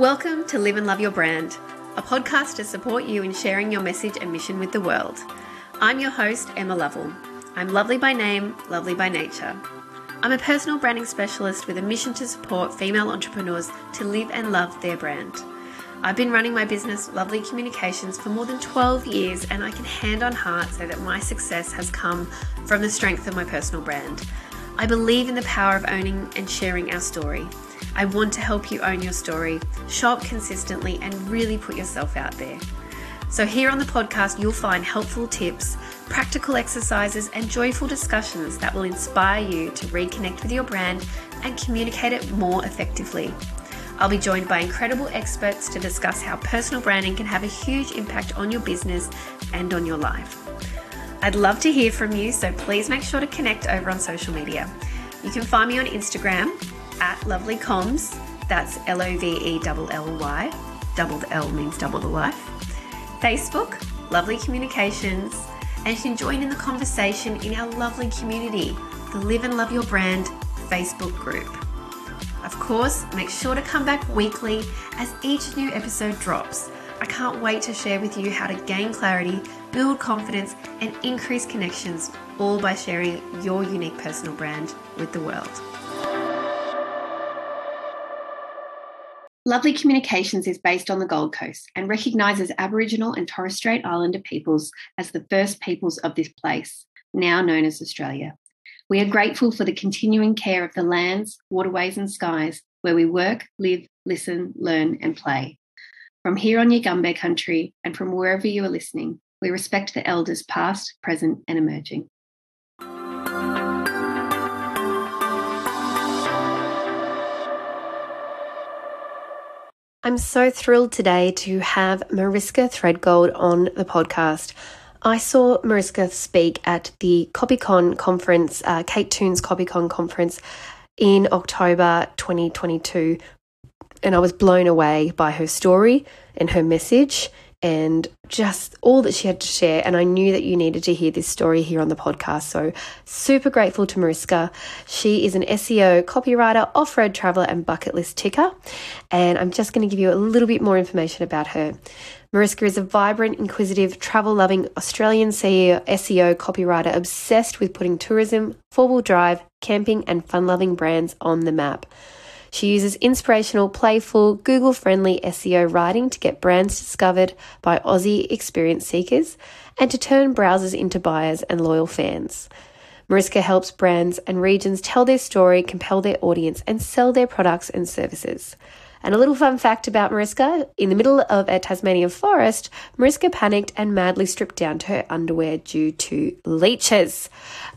Welcome to Live and Love Your Brand, a podcast to support you in sharing your message and mission with the world. I'm your host, Emma Lovell. I'm lovely by name, lovely by nature. I'm a personal branding specialist with a mission to support female entrepreneurs to live and love their brand. I've been running my business, Lovelly Communications, for more than 12 years, and I can hand on heart say that my success has come from the strength of my personal brand. I believe in the power of owning and sharing our story. I want to help you own your story, show up consistently, and really put yourself out there. So, here on the podcast, you'll find helpful tips, practical exercises, and joyful discussions that will inspire you to reconnect with your brand and communicate it more effectively. I'll be joined by incredible experts to discuss how personal branding can have a huge impact on your business and on your life. I'd love to hear from you, so please make sure to connect over on social media. You can find me on Instagram at lovellycomms, that's L O V E L L Y, double the L means double the life. Facebook, Lovelly Communications, and you can join in the conversation in our lovely community, the Live and Love Your Brand Facebook group. Of course, make sure to come back weekly as each new episode drops. I can't wait to share with you how to gain clarity, build confidence, and increase connections, all by sharing your unique personal brand with the world. Lovelly Communications is based on the Gold Coast and recognises Aboriginal and Torres Strait Islander peoples as the first peoples of this place, now known as Australia. We are grateful for the continuing care of the lands, waterways, and skies where we work, live, listen, learn, and play. From here on Yugambeh country and from wherever you are listening, we respect the elders past, present, and emerging. I'm so thrilled today to have Mariska Threadgold on the podcast. I saw Mariska speak at the CopyCon conference, uh, Kate Toon's CopyCon conference in October 2022, and I was blown away by her story and her message and just all that she had to share. And I knew that you needed to hear this story here on the podcast. So, super grateful to Mariska. She is an SEO copywriter, off road traveler, and bucket list ticker. And I'm just going to give you a little bit more information about her. Mariska is a vibrant, inquisitive, travel loving Australian SEO copywriter obsessed with putting tourism, four wheel drive, camping, and fun loving brands on the map. She uses inspirational, playful, Google friendly SEO writing to get brands discovered by Aussie experience seekers and to turn browsers into buyers and loyal fans. Mariska helps brands and regions tell their story, compel their audience, and sell their products and services. And a little fun fact about Mariska in the middle of a Tasmanian forest, Mariska panicked and madly stripped down to her underwear due to leeches.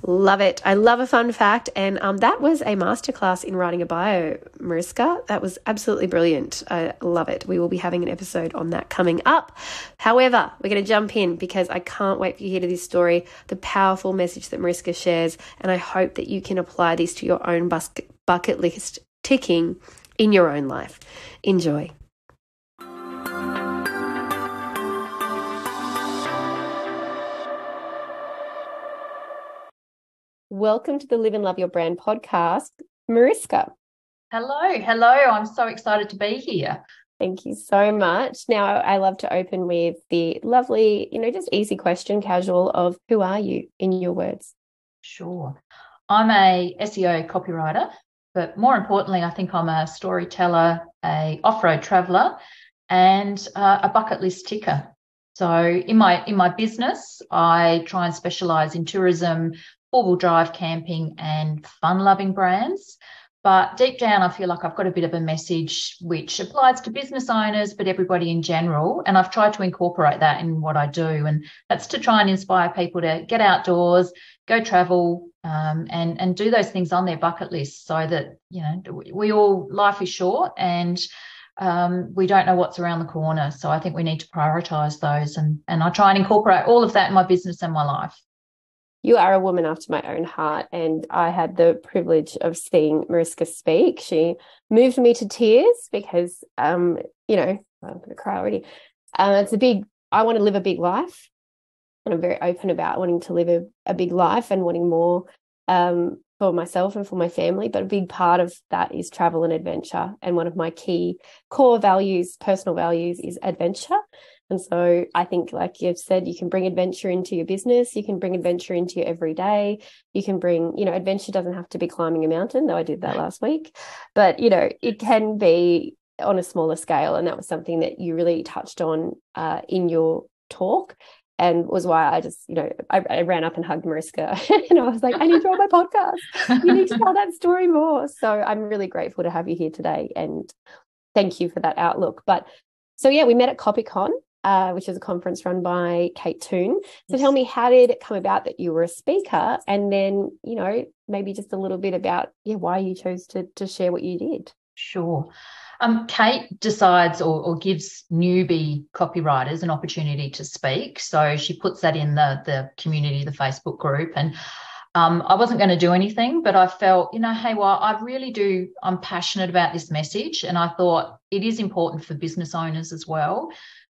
Love it. I love a fun fact. And um, that was a masterclass in writing a bio, Mariska. That was absolutely brilliant. I love it. We will be having an episode on that coming up. However, we're going to jump in because I can't wait for you to hear this story, the powerful message that Mariska shares. And I hope that you can apply this to your own bucket list ticking in your own life. Enjoy. Welcome to the Live and Love Your Brand podcast, Mariska. Hello, hello. I'm so excited to be here. Thank you so much. Now, I love to open with the lovely, you know, just easy question, casual of who are you in your words? Sure. I'm a SEO copywriter but more importantly, I think I'm a storyteller, a off-road traveler, and uh, a bucket list ticker. So in my in my business, I try and specialize in tourism, four-wheel drive camping, and fun-loving brands. But deep down, I feel like I've got a bit of a message which applies to business owners, but everybody in general. And I've tried to incorporate that in what I do. And that's to try and inspire people to get outdoors, go travel, um, and and do those things on their bucket list, so that you know we all life is short and um, we don't know what's around the corner. So I think we need to prioritize those, and and I try and incorporate all of that in my business and my life you are a woman after my own heart. And I had the privilege of seeing Mariska speak. She moved me to tears because, um, you know, I'm to cry already. Um, it's a big, I want to live a big life. And I'm very open about wanting to live a, a big life and wanting more um, for myself and for my family, but a big part of that is travel and adventure. And one of my key core values, personal values, is adventure. And so I think, like you've said, you can bring adventure into your business, you can bring adventure into your everyday, you can bring, you know, adventure doesn't have to be climbing a mountain, though I did that last week, but, you know, it can be on a smaller scale. And that was something that you really touched on uh, in your talk and was why I just, you know, I, I, ran up and hugged Mariska and I was like, I need to on my podcast. You need to tell that story more. So I'm really grateful to have you here today and thank you for that outlook. But so yeah, we met at CopyCon, uh, which is a conference run by Kate Toon. So yes. tell me, how did it come about that you were a speaker? And then, you know, maybe just a little bit about yeah, why you chose to to share what you did. Sure. Um, Kate decides or, or, gives newbie copywriters an opportunity to speak. So she puts that in the, the community, the Facebook group. And um, I wasn't going to do anything, but I felt, you know, hey, well, I really do, I'm passionate about this message. And I thought it is important for business owners as well.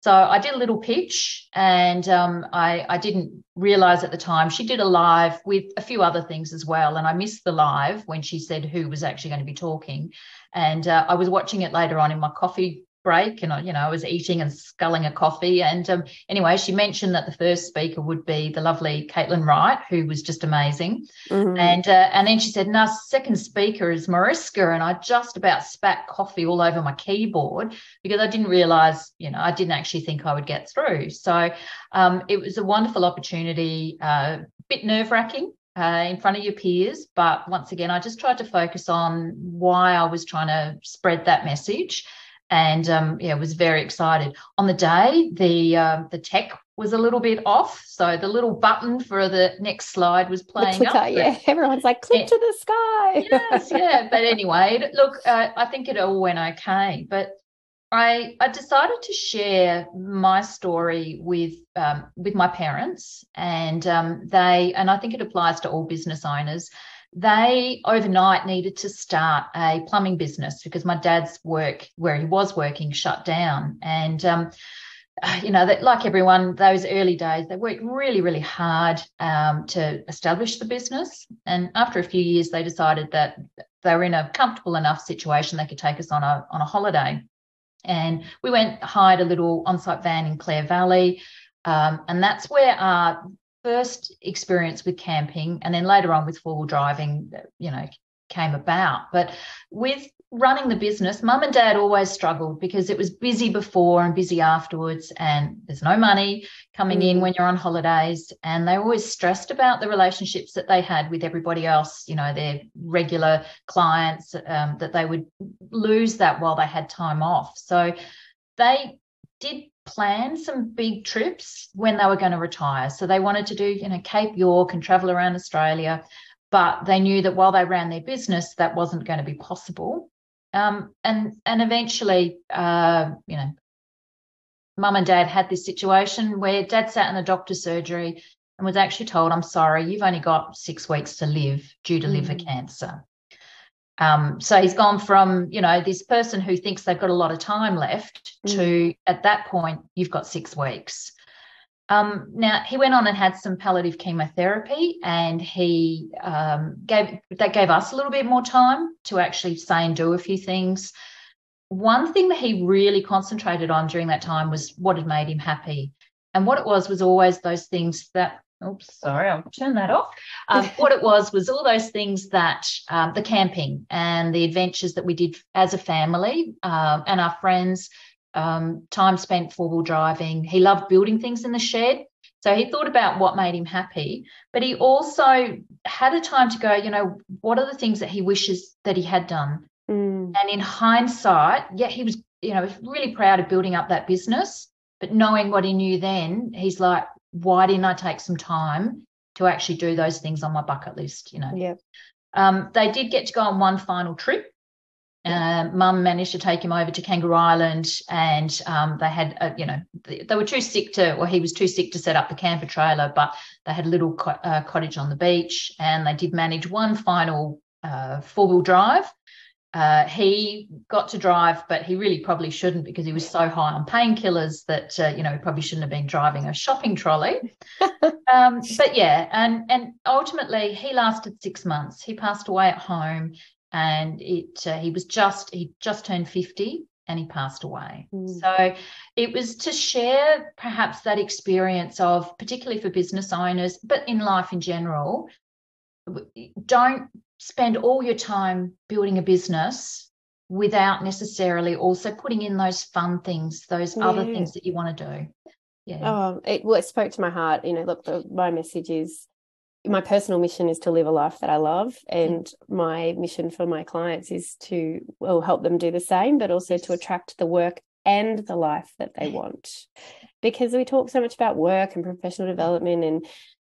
So I did a little pitch and um, I, I didn't realize at the time she did a live with a few other things as well. And I missed the live when she said who was actually going to be talking. And uh, I was watching it later on in my coffee break and I, you know, I was eating and sculling a coffee. And um, anyway, she mentioned that the first speaker would be the lovely Caitlin Wright, who was just amazing. Mm-hmm. And uh, and then she said, "Now, second speaker is Mariska," and I just about spat coffee all over my keyboard because I didn't realise, you know, I didn't actually think I would get through. So um, it was a wonderful opportunity, a uh, bit nerve wracking. Uh, in front of your peers. But once again, I just tried to focus on why I was trying to spread that message and um, yeah, was very excited. On the day, the uh, the tech was a little bit off, so the little button for the next slide was playing clicker, up. Yeah, everyone's like, "Click yeah. to the sky." yes, yeah. But anyway, look, uh, I think it all went okay. But I I decided to share my story with um, with my parents, and um, they and I think it applies to all business owners they overnight needed to start a plumbing business because my dad's work where he was working shut down. And um, you know that like everyone those early days they worked really really hard um, to establish the business. And after a few years they decided that they were in a comfortable enough situation they could take us on a on a holiday. And we went hired a little on-site van in clare valley um, and that's where our first experience with camping and then later on with four wheel driving, you know, came about. But with running the business, mum and dad always struggled because it was busy before and busy afterwards, and there's no money coming mm. in when you're on holidays. And they always stressed about the relationships that they had with everybody else, you know, their regular clients, um, that they would lose that while they had time off. So they did plan some big trips when they were going to retire. So they wanted to do, you know, Cape York and travel around Australia, but they knew that while they ran their business, that wasn't going to be possible. Um, and and eventually, uh, you know, mum and dad had this situation where dad sat in the doctor's surgery and was actually told, "I'm sorry, you've only got six weeks to live due to mm. liver cancer." Um, so he's gone from, you know, this person who thinks they've got a lot of time left mm. to at that point, you've got six weeks. Um, now he went on and had some palliative chemotherapy, and he um, gave that gave us a little bit more time to actually say and do a few things. One thing that he really concentrated on during that time was what had made him happy, and what it was was always those things that oops, sorry, I'll turn that off. Um, what it was was all those things that um, the camping and the adventures that we did as a family um, and our friends, um, time spent four wheel driving. He loved building things in the shed. So he thought about what made him happy, but he also had a time to go, you know, what are the things that he wishes that he had done? Mm. And in hindsight, yeah, he was, you know, really proud of building up that business. But knowing what he knew then, he's like, why didn't I take some time to actually do those things on my bucket list? You know. Yeah. Um, they did get to go on one final trip. Uh, Mum managed to take him over to Kangaroo Island, and um, they had, a, you know, they, they, were too sick to, or he was too sick to set up the camper trailer, but they had a little co- uh, cottage on the beach, and they did manage one final uh, four wheel drive uh, he got to drive, but he really probably shouldn't because he was so high on painkillers that uh, you know he probably shouldn't have been driving a shopping trolley. um, but yeah, and and ultimately he lasted six months. He passed away at home, and it uh, he was just he just turned fifty and he passed away. Mm. So it was to share perhaps that experience of, particularly for business owners, but in life in general, don't spend all your time building a business without necessarily also putting in those fun things, those yeah. other things that you want to do. Yeah. Oh, it, well, it spoke to my heart. You know, look, the, my message is my personal mission is to live a life that I love, and my mission for my clients is to well help them do the same, but also to attract the work and the life that they want. Because we talk so much about work and professional development, and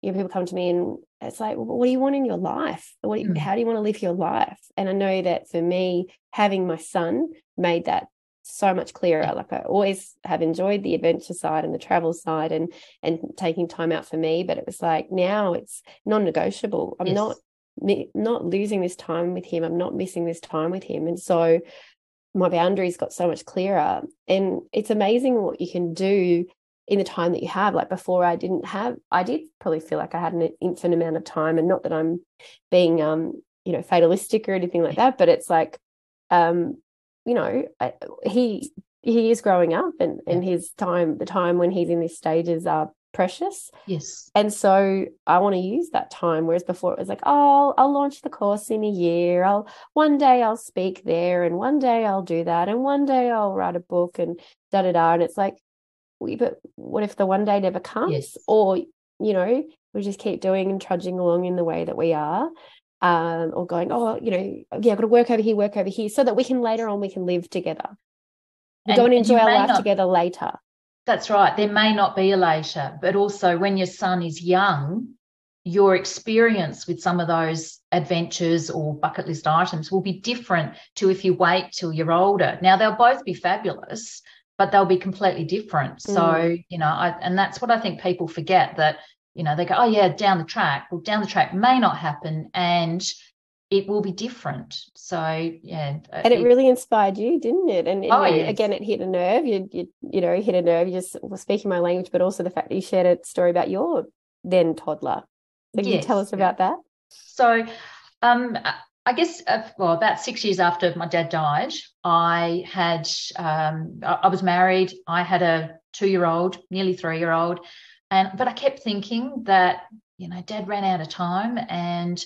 you know, people come to me and it's like, well, what do you want in your life? What do you, mm. How do you want to live your life? And I know that for me, having my son made that so much clearer. Like I always have enjoyed the adventure side and the travel side and and taking time out for me, but it was like now it's non-negotiable. I'm yes. not not losing this time with him. I'm not missing this time with him. And so my boundaries got so much clearer. And it's amazing what you can do in the time that you have like before i didn't have i did probably feel like i had an infinite amount of time and not that i'm being um you know fatalistic or anything like that but it's like um you know I, he he is growing up and and his time the time when he's in these stages are precious. Yes. And so i want to use that time whereas before it was like oh i'll launch the course in a year. I'll one day i'll speak there and one day i'll do that and one day i'll write a book and da da da and it's like but what if the one day never comes? Yes. or you know we just keep doing and trudging along in the way that we are um, or going oh you know yeah i've got to work over here work over here so that we can later on we can live together. And, go and enjoy and our life not, together later. That's right there may not be a later but also when your son is young your experience with some of those adventures or bucket list items will be different to if you wait till you're older. Now they'll both be fabulous but they'll be completely different. Mm. So, you know, I, and that's what I think people forget that, you know, they go, oh, yeah, down the track. Well, down the track may not happen and it will be different. So, yeah. Uh, and it, it really inspired you, didn't it? And, and oh, yes. again, it hit a nerve. You, you, you know, hit a nerve. You just were speaking my language, but also the fact that you shared a story about your then toddler. So, can yes. you tell us about that? So, um, I guess, uh, well, about six years after my dad died, I had, um, I was married. I had a two year old, nearly three year old. And, but I kept thinking that, you know, dad ran out of time. And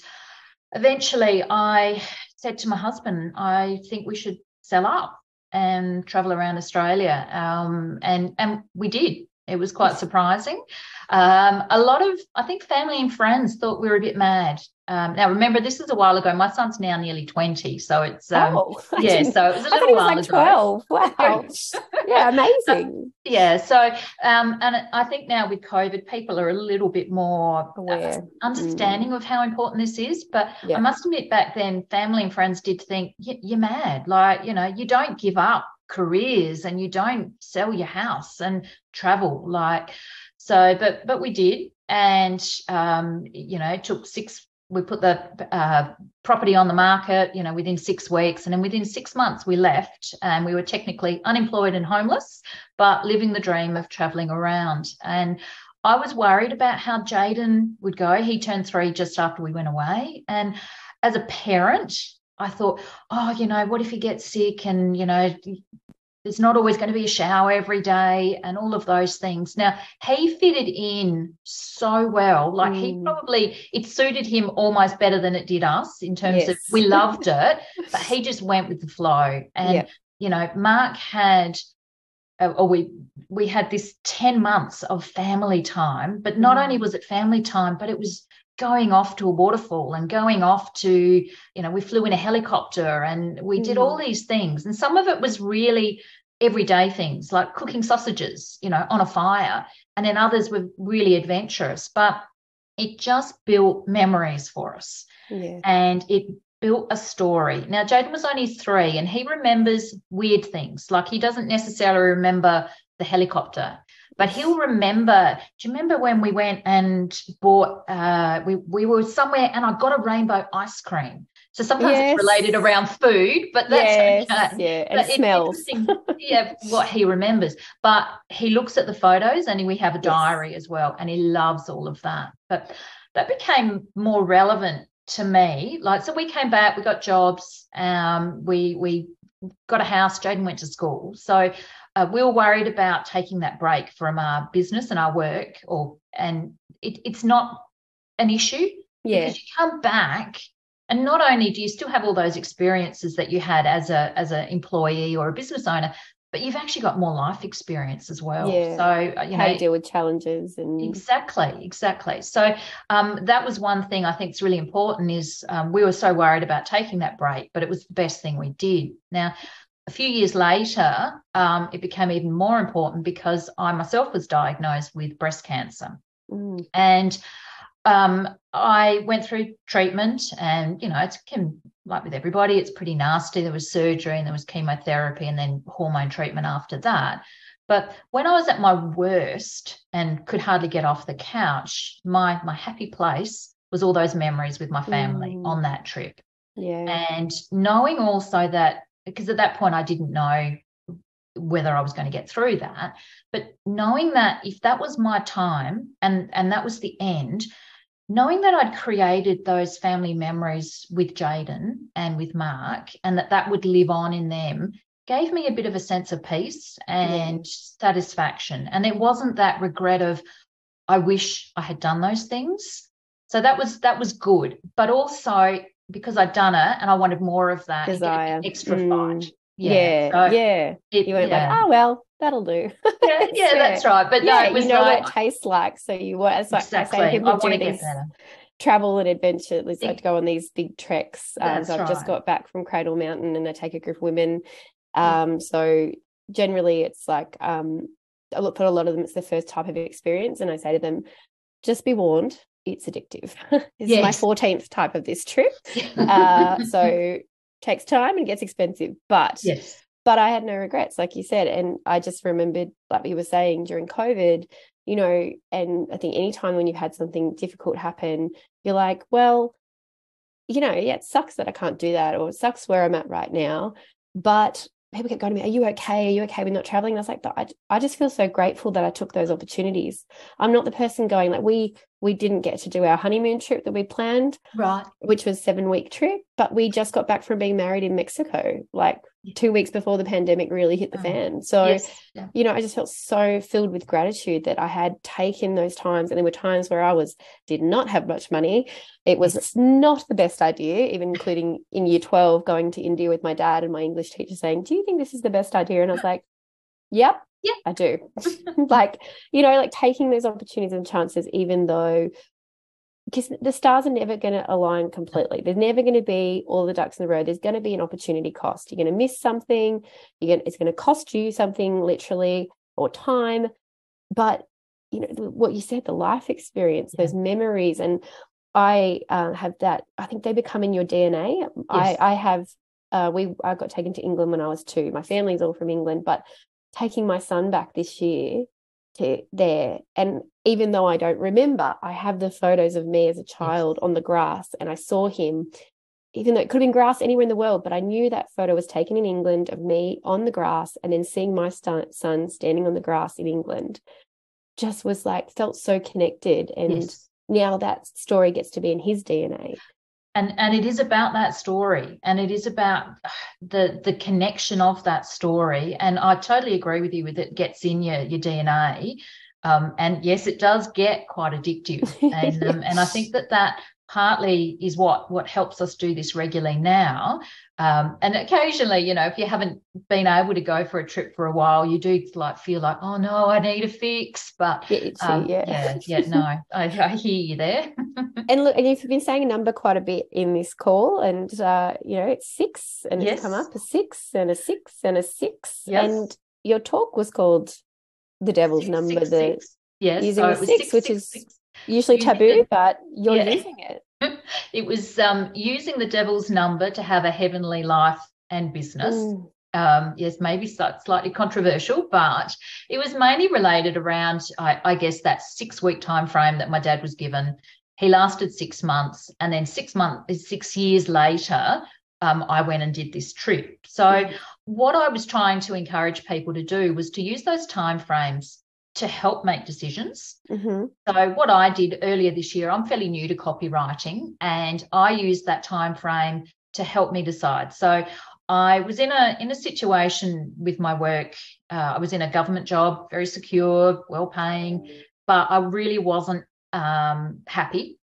eventually I said to my husband, I think we should sell up and travel around Australia. Um, and, and we did. It was quite surprising. Um, a lot of, I think, family and friends thought we were a bit mad. Um, now, remember, this is a while ago. My son's now nearly 20. So it's, um, oh, yeah, so it was a little was while like 12. Wow. yeah, amazing. yeah. So, um, and I think now with COVID, people are a little bit more aware, uh, understanding mm. of how important this is. But yeah. I must admit, back then, family and friends did think, you're mad. Like, you know, you don't give up careers and you don't sell your house and travel like so but but we did. And um you know it took six we put the uh, property on the market you know within six weeks. And then within six months we left and we were technically unemployed and homeless but living the dream of traveling around. And i was worried about how jaden would go. He turned three just after we went away. And as a parent I thought, oh, you know, what if he gets sick and, you know, there's not always going to be a shower every day and all of those things. Now, he fitted in so well. Like mm. he probably, it suited him almost better than it did us in terms yes. of we loved it, but he just went with the flow. And, yeah. you know, Mark had, uh, or we, we had this 10 months of family time, but not mm. only was it family time, but it was going off to a waterfall and going off to you know we flew in a helicopter and we did all mm. these things. And some of it was really everyday things like cooking sausages you know on a fire. And then others were really adventurous. But it just built memories for us. Yeah. and it built a story. Now jaden was only three and he remembers weird things. Like he doesn't necessarily remember the helicopter but he'll remember. Do you remember when we went and bought? Uh, we we were somewhere, and I got a rainbow ice cream. So sometimes yes. it's related around food, but that's yes, okay. yeah, but smells. yeah, what he remembers. But he looks at the photos, and we have a diary yes. as well, and he loves all of that. But that became more relevant to me. Like, so we came back, we got jobs, um, we we got a house. Jaden went to school, so uh, we were worried about taking that break from our business and our work, or and it, it's not an issue yeah. because you come back and not only do you still have all those experiences that you had as a as an employee or a business owner but you've actually got more life experience as well yeah. so uh, you how know deal with challenges and exactly exactly so um, that was one thing i think is really important is um, we were so worried about taking that break but it was the best thing we did now a few years later, um, it became even more important because I myself was diagnosed with breast cancer. Mm. And um, I went through treatment, and you know, it's can, like with everybody, it's pretty nasty. There was surgery, and there was chemotherapy, and then hormone treatment after that. But when I was at my worst and could hardly get off the couch, my my happy place was all those memories with my family mm. on that trip. Yeah. And knowing also that because at that point I didn't know whether I was going to get through that, but knowing that if that was my time and and that was the end, knowing that I'd created those family memories with Jaden and with Mark, and that that would live on in them, gave me a bit of a sense of peace and yeah. satisfaction. And it wasn't that regret of, I wish I had done those things. So that was that was good, but also because I'd done it and I wanted more of that desire, extra mm. fight. Yeah, yeah. So yeah. It, you went yeah. like, oh well, that'll do. yeah, yeah, that's right. But yeah, no, you know like, what it tastes like. So you were it's like exactly. I say people I do these travel and adventure. At least I go on these big treks. Um, so I've right. just got back from Cradle Mountain and I take a group of women. Um, so generally it's like um for a lot of them, it's the first type of experience. And I say to them, just be warned, it's addictive. this yes. is my 14th type of this trip. uh, so takes time and gets expensive. But yes. But I had no regrets, like you said. And I just remembered, like you were saying during COVID, you know, and I think anytime when you've had something difficult happen, you're like, well, you know, yeah, it sucks that I can't do that, or it sucks where I'm at right now. But people kept going to me, Are you okay? Are you okay with not traveling? And I was like, I, I just feel so grateful that I took those opportunities. I'm not the person going, like, we we didn't get to do our honeymoon trip that we planned, right? Which was seven week trip, but we just got back from being married in Mexico, like two weeks before the pandemic really hit the oh, fan. So, yes. yeah. you know, I just felt so filled with gratitude that I had taken those times. And there were times where I was did not have much money. It was yes. not the best idea, even including in year 12, going to India with my dad and my English teacher saying, Do you think this is the best idea? And I was like, Yep, yeah, I do. like, you know, like taking those opportunities and chances, even though because the stars are never going to align completely. There's never going to be all the ducks in the row. There's going to be an opportunity cost. You're going to miss something. You're going it's going to cost you something literally or time. But you know what you said, the life experience, yeah. those memories, and I uh, have that. I think they become in your DNA. Yes. I I have. Uh, we I got taken to England when I was two. My family's all from England, but taking my son back this year to there and even though I don't remember I have the photos of me as a child on the grass and I saw him even though it could have been grass anywhere in the world but I knew that photo was taken in England of me on the grass and then seeing my son standing on the grass in England. Just was like felt so connected and yes. now that story gets to be in his DNA and and it is about that story and it is about the the connection of that story. And i totally agree with you with it gets in your your dna um, and yes it does get quite addictive. And um, and i think that that partly is what what helps us do this regularly now um, and occasionally you know if you haven't been able to go for a trip for a while you do like feel like oh no i need a fix but yeah um, yeah. yeah yeah no I, I hear you there and look and you've been saying a number quite a bit in this call and uh, you know it's six and yes. it's come up a six and a six and a six yes. and your talk was called the devil's six, number six, the six. yes using so the six, which is usually taboo, but you're yeah. using it. it was um, using the devil's number to have a heavenly life and business. Um, yes, maybe slightly controversial, but it was mainly related around, I, I guess, that six-week time frame that my dad was given He lasted six months, and then six months, six years later, um, I went and did this trip. So, mm-hmm. what I was trying to encourage people to do was to use those time frames to help make decisions. Mm-hmm. So, what I did earlier this year, I'm fairly new to copywriting, and I used that time frame to help me decide. So, I was in a in a situation with my work. Uh, I was in a government job, very secure, well paying, but I really wasn't um, happy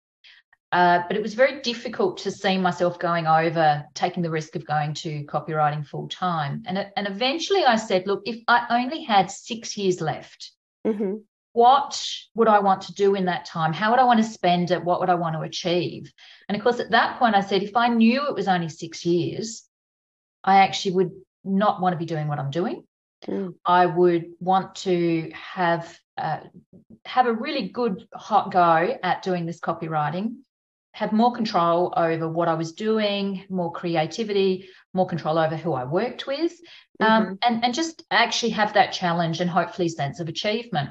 uh, but it was very difficult to see myself going over, taking the risk of going to copywriting full time. And, and eventually I said, look, if I only had six years left, mm-hmm. what would I want to do in that time? How would I want to spend it? What would I want to achieve? And of course, at that point, I said, if I knew it was only six years, I actually would not want to be doing what I'm doing. Mm. I would want to have uh, have a really good hot go at doing this copywriting have more control over what I was doing, more creativity, more control over who I worked with, um, mm-hmm. and, and just actually have that challenge and hopefully sense of achievement.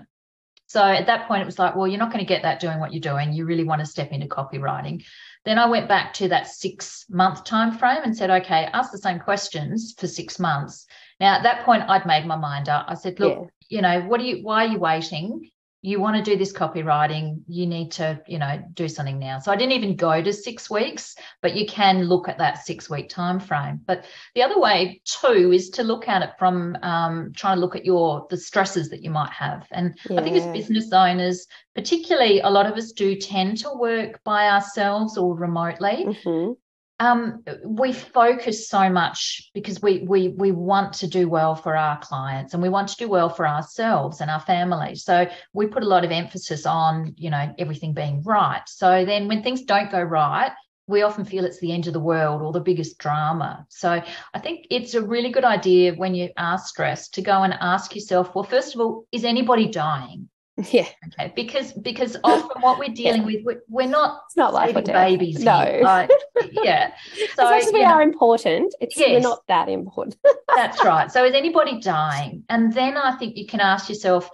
So at that point, it was like, well, you're not going to get that doing what you're doing. You really want to step into copywriting. Then I went back to that six month time frame and said, okay, ask the same questions for six months. Now at that point, I'd made my mind up. I said, look, yeah. you know, what are you? Why are you waiting? You want to do this copywriting you need to you know do something now. So i didn't even go to six weeks but you can look at that six week time frame but the other way too is to look at it from um, trying to look at your the stresses that you might have. And yeah. i think as business owners particularly a lot of us do tend to work by ourselves or remotely. Mm-hmm um, we focus so much because we we we want to do well for our clients and we want to do well for ourselves and our families. So we put a lot of emphasis on you know everything being right. So then when things don't go right, we often feel it's the end of the world or the biggest drama. So I think it's a really good idea when you are stressed to go and ask yourself, well, first of all, is anybody dying? Yeah. Okay. Because because often what we're dealing yeah. with, we're, not it's not like babies. No. Here, yeah. So as, as we are important, it's yes, we're not that important. that's right. So is anybody dying? And then I think you can ask yourself,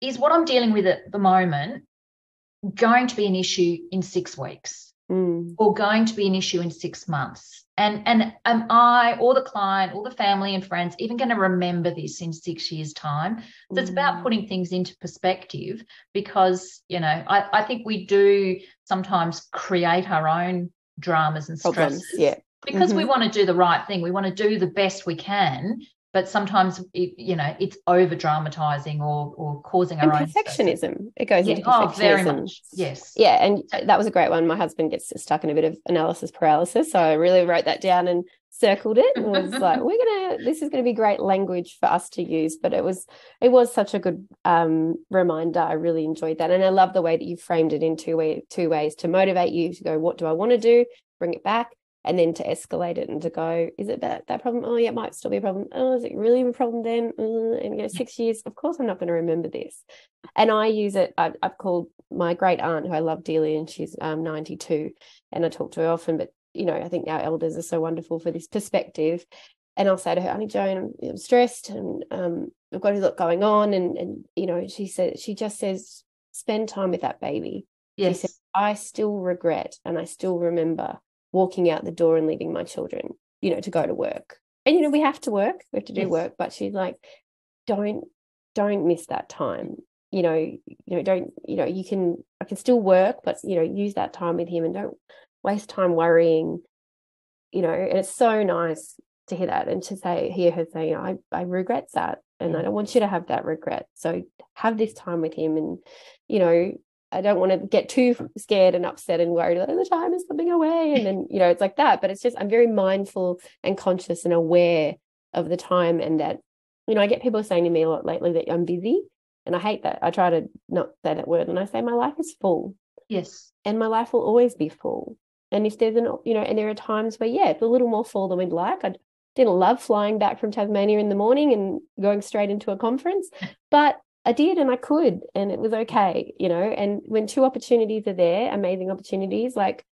is what I'm dealing with at the moment going to be an issue in six weeks? Mm. Or going to be an issue in six months? And and am I or the client or the family and friends even going to remember this in six years' time? So it's about mm. putting things into perspective because you know I, I think we do sometimes create our own dramas and stresses. yeah. Because mm-hmm. we want to do the right thing. We want to do the best we can but sometimes it, you know it's over dramatizing or or causing and our perfectionism own it goes yeah. into perfectionism oh, very much. yes. Yeah and that was a great one. My husband gets stuck in a bit of analysis paralysis so i really wrote that down and circled it and was like we're gonna this is gonna be great language for us to use but it was it was such a good um, reminder. I really enjoyed that. And i love the way that you framed it in two way two ways to motivate you to go what do i want to do? Bring it back and then to escalate it and to go, is it that that problem? Oh, yeah, it might still be a problem. Oh, is it really a problem then? Uh, and you know, six years, of course, I'm not going to remember this. And I use it. I've, I've, called my great aunt, who I love dearly, and she's um, 92, and I talk to her often. But you know, I think our elders are so wonderful for this perspective. And I'll say to her, Auntie Joan, I'm, I'm stressed, and um, I've got a lot going on, and and you know, she said she just says, spend time with that baby. Yes. She said, I still regret, and I still remember walking out the door and leaving my children, you know, to go to work. And you know, we have to work, we have to do yes. work, but she's like, don't don't miss that time. You know, you know, don't, you know, you can I can still work, but you know, use that time with him and don't waste time worrying, you know, and it's so nice to hear that and to say hear her saying, I, I regret that and I mm. don't want you to have that regret. So have this time with him and, you know, I don't want to get too scared and upset and worried that oh, the time is slipping away. And then, you know, it's like that. But it's just, I'm very mindful and conscious and aware of the time and that, you know, I get people saying to me a lot lately that I'm busy. And I hate that. I try to not say that word. And I say my life is full. Yes. And my life will always be full. And if there's an, you know, and there are times where, yeah, it's a little more full than we'd like. I didn't love flying back from Tasmania in the morning and going straight into a conference, but I did and I could and it was okay, you know. And when two opportunities are there, amazing opportunities, like,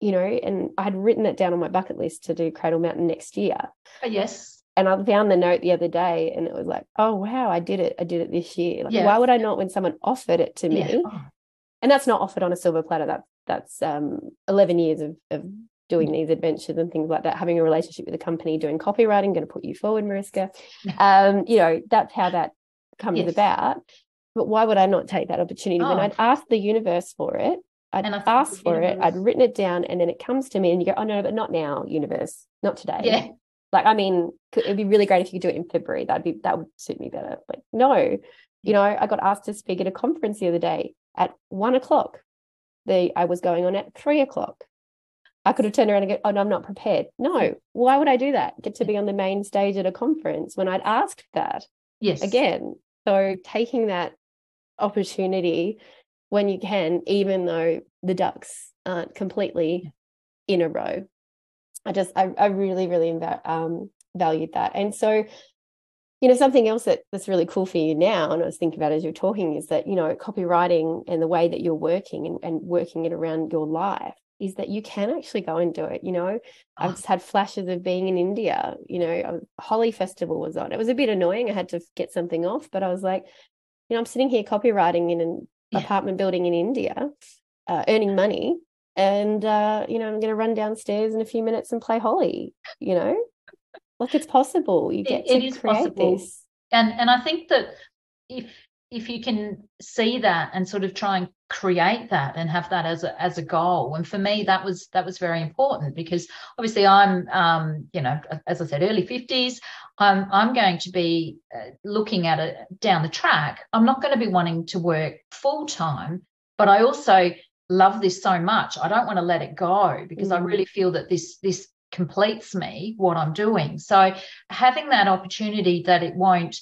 you know, and I had written it down on my bucket list to do Cradle Mountain next year. Oh, yes. And I found the note the other day and it was like, oh wow, I did it. I did it this year. Like, yeah. why would I not when someone offered it to me? Yeah. Oh. and that's not offered on a silver platter. That's that's um, 11 years of, of doing these adventures and things like that, having a relationship with a company, doing copywriting, going to put you forward, Mariska. Um, you know, that's how that comes yes. about. But why would I not take that opportunity oh. when I'd asked the universe for it? I'd asked for universe. it, I'd written it down, and then it comes to me, and you go, "Oh no, but not now, universe, not today." Yeah. Like, I mean, it'd be really great if you could do it in February. That'd be that would suit me better. But no, you know, I got asked to speak at a conference the other day at one o'clock. The I was going on at three o'clock. I could have turned around and go, oh, no, I'm not prepared. No, why would I do that? Get to be on the main stage at a conference when I'd asked that. Yes. Again. So taking that opportunity when you can, even though the ducks aren't completely in a row. I just, I, I really, really um, valued that. And so, you know, something else that, that's really cool for you now, and I was thinking about as you're talking, is that, you know, copywriting and the way that you're working and, and working it around your life is that you can actually go and do it. You know, I've ah. just had flashes of being in India. You know, Holi Festival was on. It was a bit annoying. I had to get something off, but I was like, you know, I'm sitting here copywriting in an yeah. apartment building in India, uh, earning money, and uh, you know, I'm going to run downstairs in a few minutes and play Holi. You know, like it's possible. You get it, to it create possible. this. And and I think that if if you can see that and sort of try and create that and have that as a as a goal. And for me that was that was very important because obviously i'm um you know as i said early 50s i'm i'm going to be uh, looking at it down the track. I'm not going to be wanting to work full time but i also love this so much. I don't want to let it go because mm. i really feel that this this completes me what i'm doing. So having that opportunity that it won't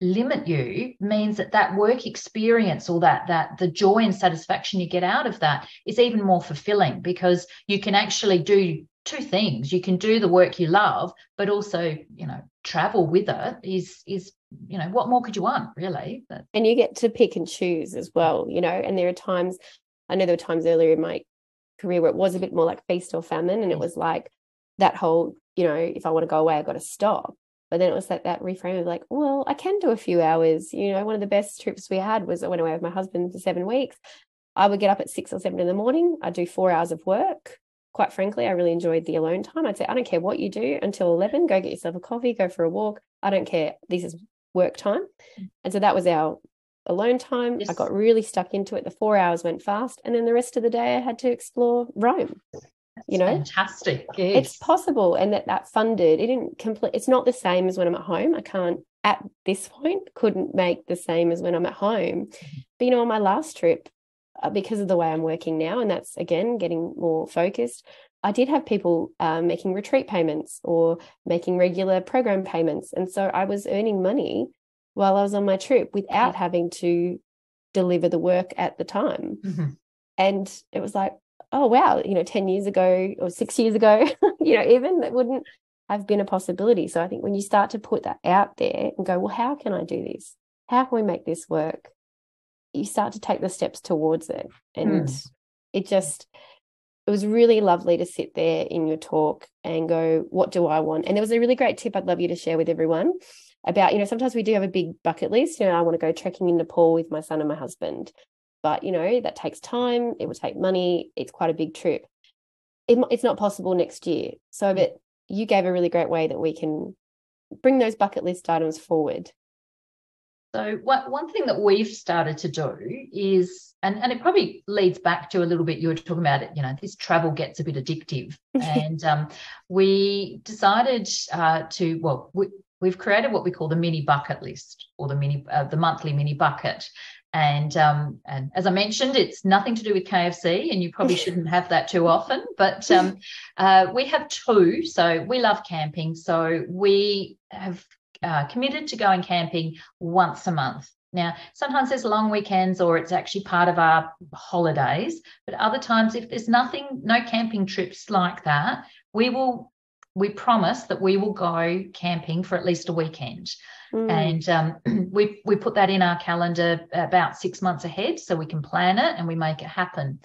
limit you means that that work experience or that that the joy and satisfaction you get out of that is even more fulfilling because you can actually do two things. You can do the work you love but also you know travel with it is is you know what more could you want really? But, and you get to pick and choose as well you know and there are times i know there were times earlier in my career where it was a bit more like feast or famine and it mm. was like that whole you know if i want to go away i got to stop but then it was like that reframe of like, well, I can do a few hours. You know, one of the best trips we had was I went away with my husband for seven weeks. I would get up at six or seven in the morning. I'd do four hours of work. Quite frankly, I really enjoyed the alone time. I'd say, I don't care what you do until 11, go get yourself a coffee, go for a walk. I don't care. This is work time. Mm. And so that was our alone time. Yes. I got really stuck into it. The four hours went fast. And then the rest of the day, I had to explore Rome you know? fantastic yes. it's possible and that that funded it didn't complete it's not the same as when i'm at home. I can't at this point couldn't make the same as when i'm at home. But you know on my last trip uh, because of the way i'm working now and that's again getting more focused i did have people uh, making retreat payments or making regular program payments. And so i was earning money while i was on my trip without having to deliver the work at the time. Mm-hmm. and it was like oh wow you know 10 years ago or 6 years ago you know even that wouldn't have been a possibility. So i think when you start to put that out there and go well how can i do this? How can we make this work? you start to take the steps towards it. And mm. it just it was really lovely to sit there in your talk and go what do i want? And there was a really great tip i'd love you to share with everyone about you know sometimes we do have a big bucket list. You know i want to go trekking in nepal with my son and my husband but you know that takes time it will take money it's quite a big trip. It, it's not possible next year so but you gave a really great way that we can bring those bucket list items forward. So what, one thing that we've started to do is and, and it probably leads back to a little bit you were talking about it you know this travel gets a bit addictive and um, we decided uh, to well we, we've created what we call the mini bucket list or the mini uh, the monthly mini bucket and, um, and as I mentioned, it's nothing to do with KFC, and you probably shouldn't have that too often. But um, uh, we have two. So we love camping. So we have uh, committed to going camping once a month. Now, sometimes there's long weekends or it's actually part of our holidays, but other times, if there's nothing, no camping trips like that, we will, we promise that we will go camping for at least a weekend. Mm. And um, we we put that in our calendar about six months ahead so we can plan it and we make it happen.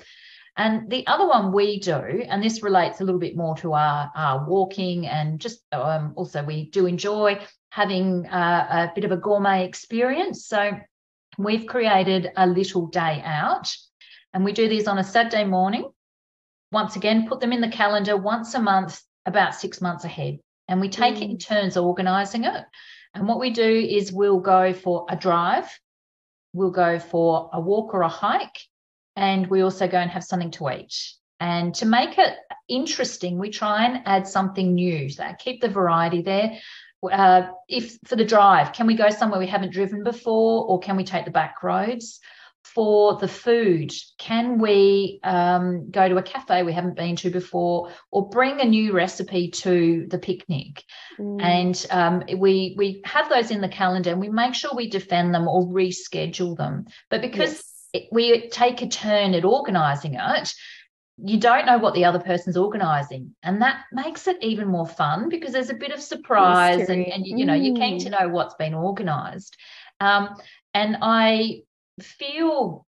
And the other one we do, and this relates a little bit more to our, our walking and just um, also we do enjoy having a, a bit of a gourmet experience. So we've created a little day out And we do these on a Saturday morning. Once again, put them in the calendar once a month, about six months ahead. And we take mm. it in mm. turns organizing it. And what we do is we'll go for a drive, we'll go for a walk or a hike, and we also go and have something to eat. And to make it interesting, we try and add something new. So keep the variety there. Uh, if for the drive, can we go somewhere we haven't driven before, or can we take the back roads? For the food, can we um, go to a cafe we haven't been to before, or bring a new recipe to the picnic? Mm. And um, we we have those in the calendar, and we make sure we defend them or reschedule them. But because yes. it, we take a turn at organising it, you don't know what the other person's organizing and that makes it even more fun because there's a bit of surprise and, and you, you know mm. you're keen to mm. know what's been organized um, and i feel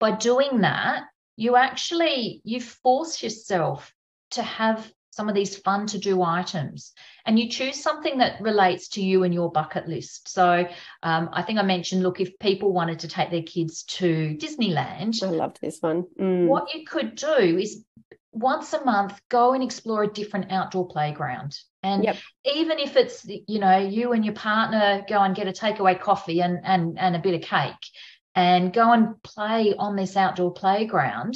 by doing that you actually you force yourself to have some of these fun to do items and you choose something that relates to you and your bucket list so um, i think i mentioned look if people wanted to take their kids to disneyland i loved this one mm. what you could do is once a month go and explore a different outdoor playground and yep. even if it's you know you and your partner go and get a takeaway coffee and and and a bit of cake and go and play on this outdoor playground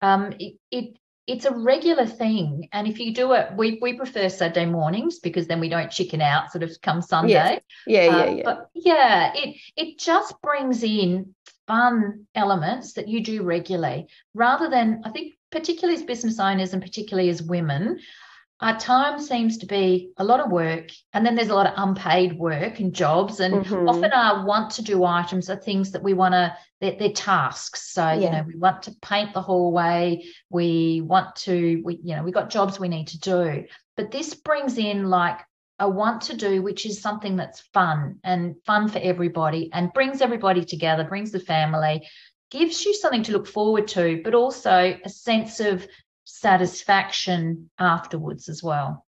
um, it, it it's a regular thing. And if you do it, we, we prefer Saturday mornings because then we don't chicken out sort of come Sunday. Yes. Yeah, yeah, uh, yeah. But yeah, it it just brings in fun elements that you do regularly rather than I think particularly as business owners and particularly as women, our time seems to be a lot of work and then there's a lot of unpaid work and jobs and mm-hmm. often our want to do items are things that we want to they're, they're, tasks so yeah. you know we want to paint the hallway we want to we you know we've got jobs we need to do but this brings in like a want to do which is something that's fun and fun for everybody and brings everybody together brings the family gives you something to look forward to but also a sense of satisfaction afterwards as well.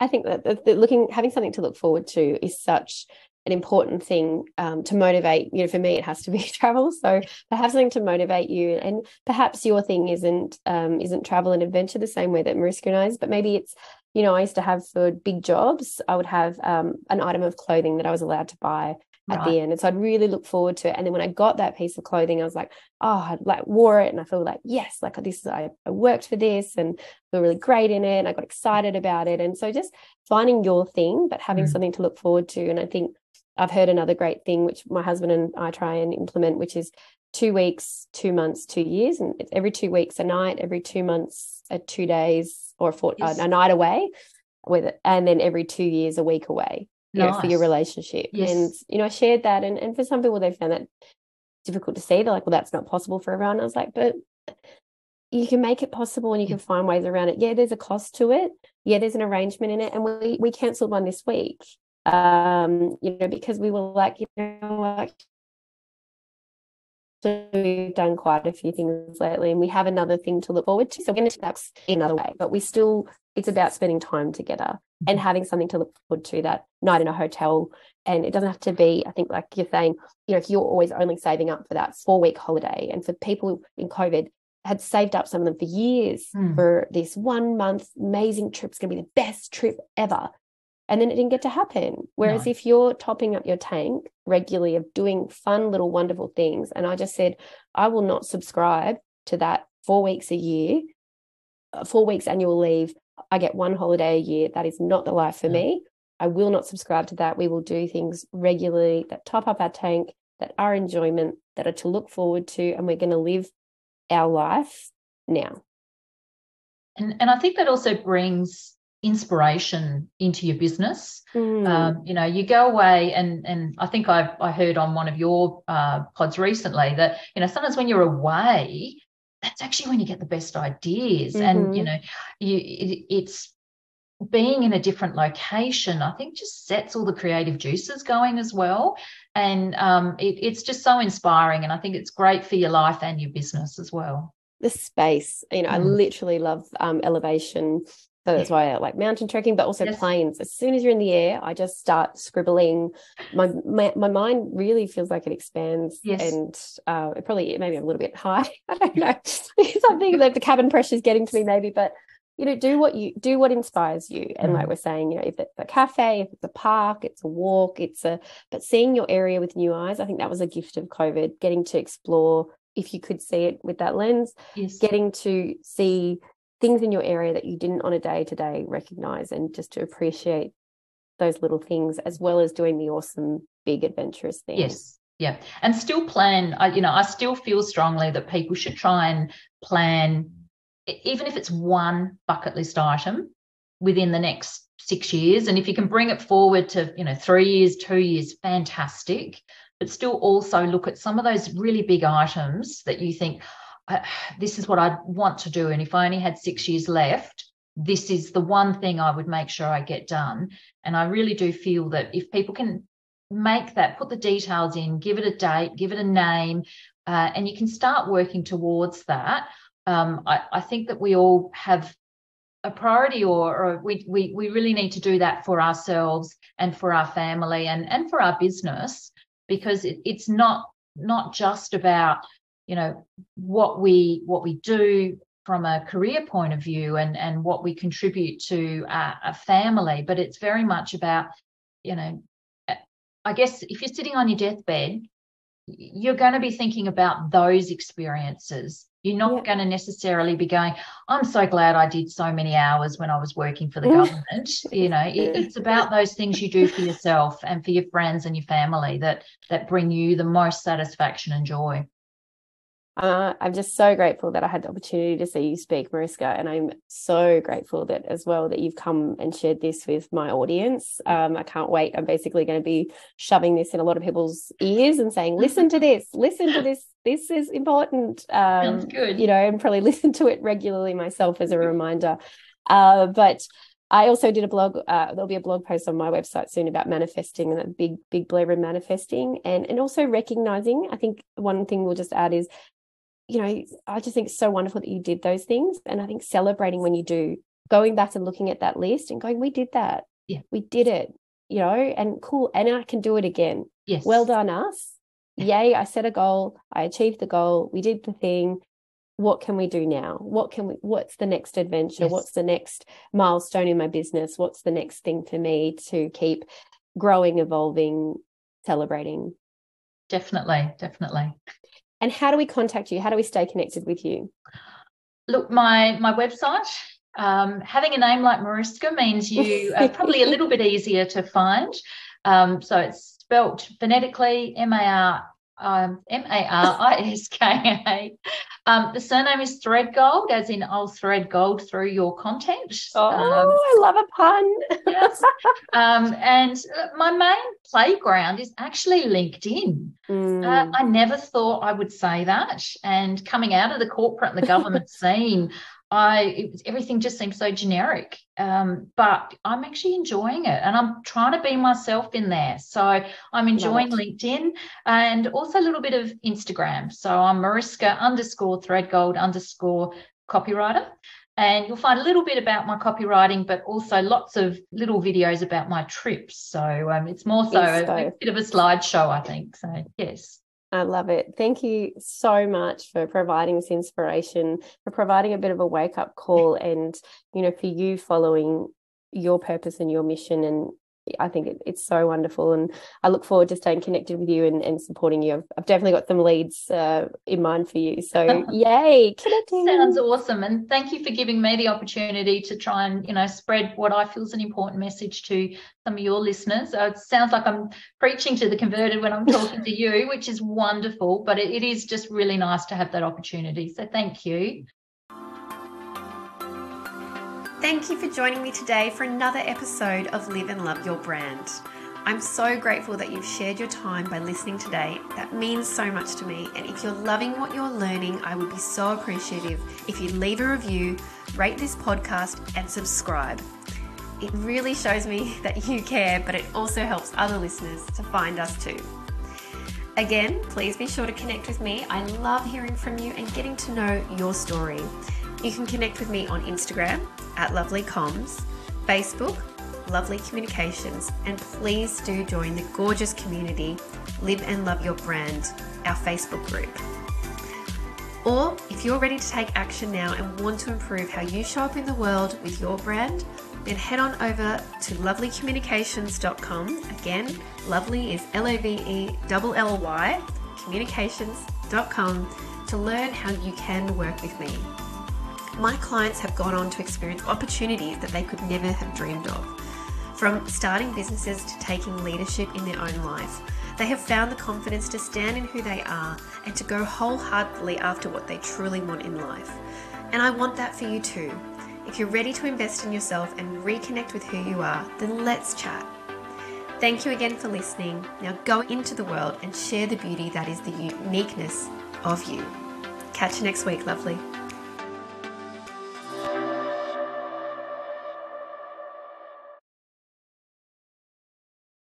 I think that, looking having something to look forward to is such an important thing um, to motivate you know for me it has to be travel so have something to motivate you and perhaps your thing isn't um, isn't travel and adventure the same way that mariska and i's but maybe it's you know i used to have for big jobs i would have um, an item of clothing that i was allowed to buy at right. the end. And so I'd really look forward to it. And then when I got that piece of clothing, I was like, oh, I like wore it and I feel like, yes, like this is, I, I worked for this and feel really great in it. And I got excited about it. And so just finding your thing, but having mm. something to look forward to. And I think I've heard another great thing, which my husband and I try and implement, which is two weeks, two months, two years. And it's every two weeks a night, every two months, a two days or a, fort, yes. a night away with it. And then every two years, a week away nice. know, for your relationship. Yes. And, you know, I shared that. And, and for some people, they found that difficult to see. They're like, well, that's not possible for everyone. I was like, but you can make it possible and you can find ways around it. Yeah, there's a cost to it. Yeah, there's an arrangement in it. And we, we cancelled one this week, um, you know, because we were like, you know, like, we've done quite a few things lately and we have another thing to look forward to. So we're going to that in another way, but we still, it's about spending time together and mm-hmm. having something to look forward to that night in a hotel. And it doesn't have to be, I think, like you're saying, you know, if you're always only saving up for that four week holiday, and for people in COVID, had saved up some of them for years mm. for this one month amazing trip. It's going to be the best trip ever. And then it didn't get to happen. Whereas no. if you're topping up your tank regularly of doing fun little wonderful things, and I just said, I will not subscribe to that four weeks a year, uh, four weeks annual leave I get one holiday a year. That is not the life for me. I will not subscribe to that. We will do things regularly that top up our tank, that are enjoyment, that are to look forward to, and we're going to live our life now. And, and I think that also brings inspiration into your business. Mm. Um, you know, you go away and and I think I I heard on one of your uh, pods recently that you know sometimes when you're away, that's actually when you get the best ideas mm-hmm. and you know you it, it's being in a different location i think just sets all the creative juices going as well and um, it, it's just so inspiring and i think it's great for your life and your business as well the space you know mm. i literally love um, elevation So that's why I like mountain trekking, but also yes. planes. As soon as you're in the air, I just start scribbling. My my, my mind really feels like it expands, yes. and uh, it probably maybe a little bit high. I don't know something that the cabin pressure is getting to me, maybe. But you know, do what you do, what inspires you. And mm. like we're saying, you know, if it's a cafe, if it's a park, it's a walk, it's a. But seeing your area with new eyes, I think that was a gift of COVID. Getting to explore, if you could see it with that lens, yes. getting to see things in your area that you didn't on a day to day recognize and just to appreciate those little things as well as doing the awesome big adventurous things yes. Yeah. And still plan. I, you know i still feel strongly that people should try and plan even if it's one bucket list item within the next six years and if you can bring it forward to you know three years two years fantastic. But still also look at some of those really big items that you think I, this is what I want to do. And if I only had six years left, this is the one thing I would make sure I get done. And I really do feel that if people can make that, put the details in, give it a date, give it a name, uh, and you can start working towards that. Um, I, I, think that we all have a priority or, or, we, we, we really need to do that for ourselves and for our family and, and for our business because it, it's not not just about you know what we what we do from a career point of view and and what we contribute to a, a family. But it's very much about you know i guess if you're sitting on your deathbed you're going to be thinking about those experiences. You're not yeah. going to necessarily be going i'm so glad i did so many hours when i was working for the government. You know it, it's about those things you do for yourself and for your friends and your family that that bring you the most satisfaction and joy uh, I'm just so grateful that I had the opportunity to see you speak, Mariska, and I'm so grateful that as well that you've come and shared this with my audience. Um, I can't wait. I'm basically going to be shoving this in a lot of people's ears and saying, "Listen to this. Listen to this. This is important." Um, Sounds good. You know, and probably listen to it regularly myself as a reminder. Uh, but I also did a blog. Uh, there'll be a blog post on my website soon about manifesting and a big, big blurb in manifesting, and and also recognizing. I think one thing we'll just add is you know, I just think it's so wonderful that you did those things. And I think celebrating when you do, going back and looking at that list and going, we did that. Yeah. We did it, you know, and cool. And I can do it again. Yes. Well done, us. Yay. I set a goal. I achieved the goal. We did the thing. What can we do now? What can we, what's the next adventure? Yes. What's the next milestone in my business? What's the next thing for me to keep growing, evolving, celebrating? Definitely. Definitely. And how do we contact you? How do we stay connected with you? Look, my my website. Um, having a name like Mariska means you are probably a little bit easier to find. Um, so it's spelt phonetically M A R um, M A R I S K A. Um, the surname is Threadgold, as in I'll thread gold through your content. Oh, um, I love a pun. yes. Um, and my main playground is actually LinkedIn. Mm. Uh, I never thought I would say that. And coming out of the corporate and the government scene, I it, everything just seems so generic. Um, but I'm actually enjoying it, and I'm trying to be myself in there. So I'm enjoying LinkedIn and also a little bit of Instagram. So I'm Mariska underscore Threadgold underscore copywriter. And you'll find a little bit about my copywriting, but also lots of little videos about my trips. So um, it's more so a, a bit of a slideshow, I think. So, yes. I love it. Thank you so much for providing this inspiration, for providing a bit of a wake up call, and you know, for you following your purpose and your mission and I think it, it's so wonderful, and I look forward to staying connected with you and, and supporting you. I've, I've, definitely got some leads uh, in mind for you. So, yay! Connecting. Sounds awesome, and thank you for giving me the opportunity to try and you know spread what I feel is an important message to some of your listeners. Uh, it sounds like I'm preaching to the converted when I'm talking to you, which is wonderful. But it, it is just really nice to have that opportunity. So, thank you. Thank you for joining me today for another episode of Live and Love Your Brand. I'm so grateful that you've shared your time by listening today. That means so much to me. And if you're loving what you're learning, I would be so appreciative if you leave a review, rate this podcast, and subscribe. It really shows me that you care, but it also helps other listeners to find us too. Again, please be sure to connect with me. I love hearing from you and getting to know your story. You can connect with me on Instagram at lovellycomms, Facebook, Lovelly Communications, and please do join the gorgeous community Live and Love Your Brand, our Facebook group. Or if you're ready to take action now and want to improve how you show up in the world with your brand, then head on over to lovellycommunications.com. Again, lovely is L O V E L L Y, communications.com to learn how you can work with me. My clients have gone on to experience opportunities that they could never have dreamed of. From starting businesses to taking leadership in their own life, they have found the confidence to stand in who they are and to go wholeheartedly after what they truly want in life. And I want that for you too. If you're ready to invest in yourself and reconnect with who you are, then let's chat. Thank you again for listening. Now go into the world and share the beauty that is the uniqueness of you. Catch you next week, lovely.